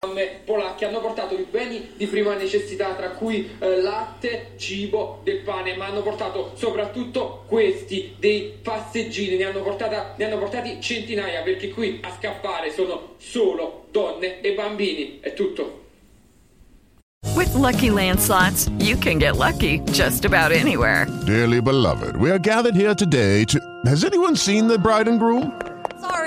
Donne polacche hanno portato i beni di prima necessità, tra cui eh, latte, cibo, del pane, ma hanno portato soprattutto questi, dei passeggini, ne hanno, portata, ne hanno portati centinaia, perché qui a scappare sono solo donne e bambini. È tutto. With Lucky Land slots, you can get lucky just about anywhere. Dearly beloved, we are gathered here today to. Has anyone seen the bride and groom?